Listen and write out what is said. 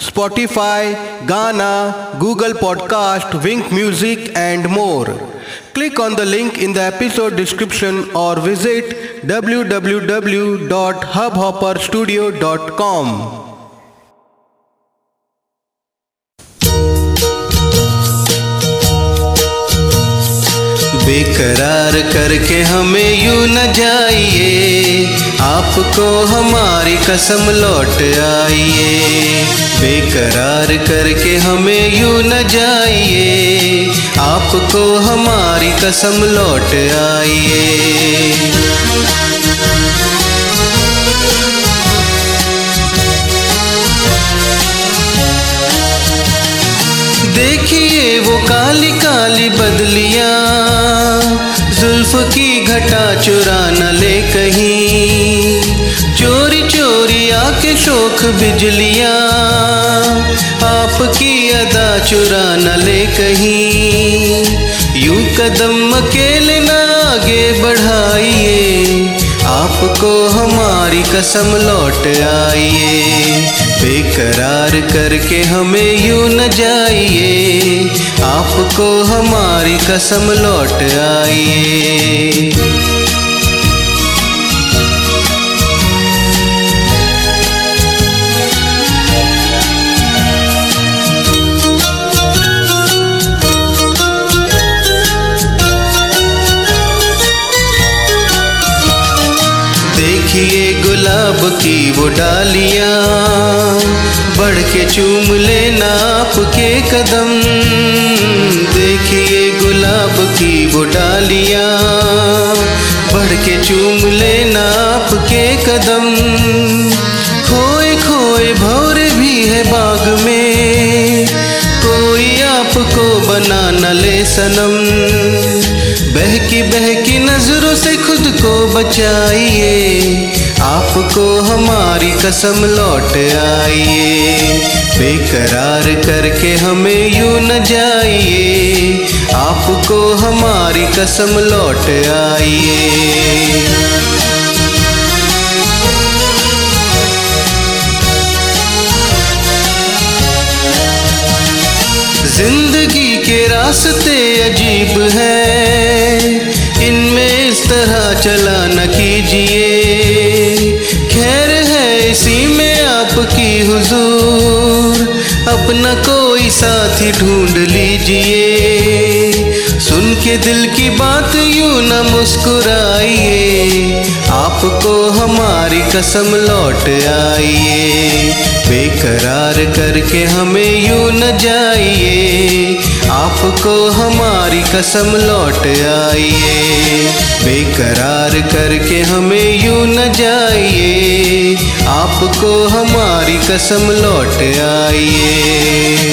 Spotify, Ghana, Google Podcast, Wink Music, and more. Click on the link in the episode description or visit www.hubhopperstudio.com. बेकरार करके हमें यूँ न जाइए। आपको हमारी कसम लौट आइए। बेकरार करके हमें यूँ न जाइए। आपको हमारी कसम लौट आइए। देखिए वो काली काली बदलियाँ। जुल्फ की घटा चुरा न ले कहीं। चोरी चोरी आके शोक बिजलिया, आपकी अदा चुरा न ले कहीं। यूँ कदम अकेले न आगे बढ़ाइए, आपको हमारी कसम लौट आइए। बेकरार करके हमें यूँ न जाइए, आपको हमारी कसम लौट आइए। देखिए गुलाब की वो डालियाँ, बढ़ के चूम लेना आपके कदम। देखिए गुलाब की वो डालियाँ, बढ़ के चूम लेना आपके कदम। खोए खोए भौरे भी है बाग में, कोई आपको बना न ले सनम। बहकी बहकी नज़रों से खुद को बचाइए। आपको हमारी कसम लौट आइए। बेकरार करके हमें यूँ न जाइए। आपको हमारी कसम लौट आइए। ज़िंदगी के रास्ते अजीब हैं। चला न कीजिए। खैर है इसी में आपकी हुजूर। अपना कोई साथी ढूंढ लीजिए। सुन के दिल की बात यूँ न मुस्कुराइए। आपको हमारी कसम लौट आइए। बेकरार करके हमें यूँ न जाइए। आपको हमारी कसम लौट आइए। बेकरार करके हमें यूँ न जाइए। आपको हमारी कसम लौट आइए।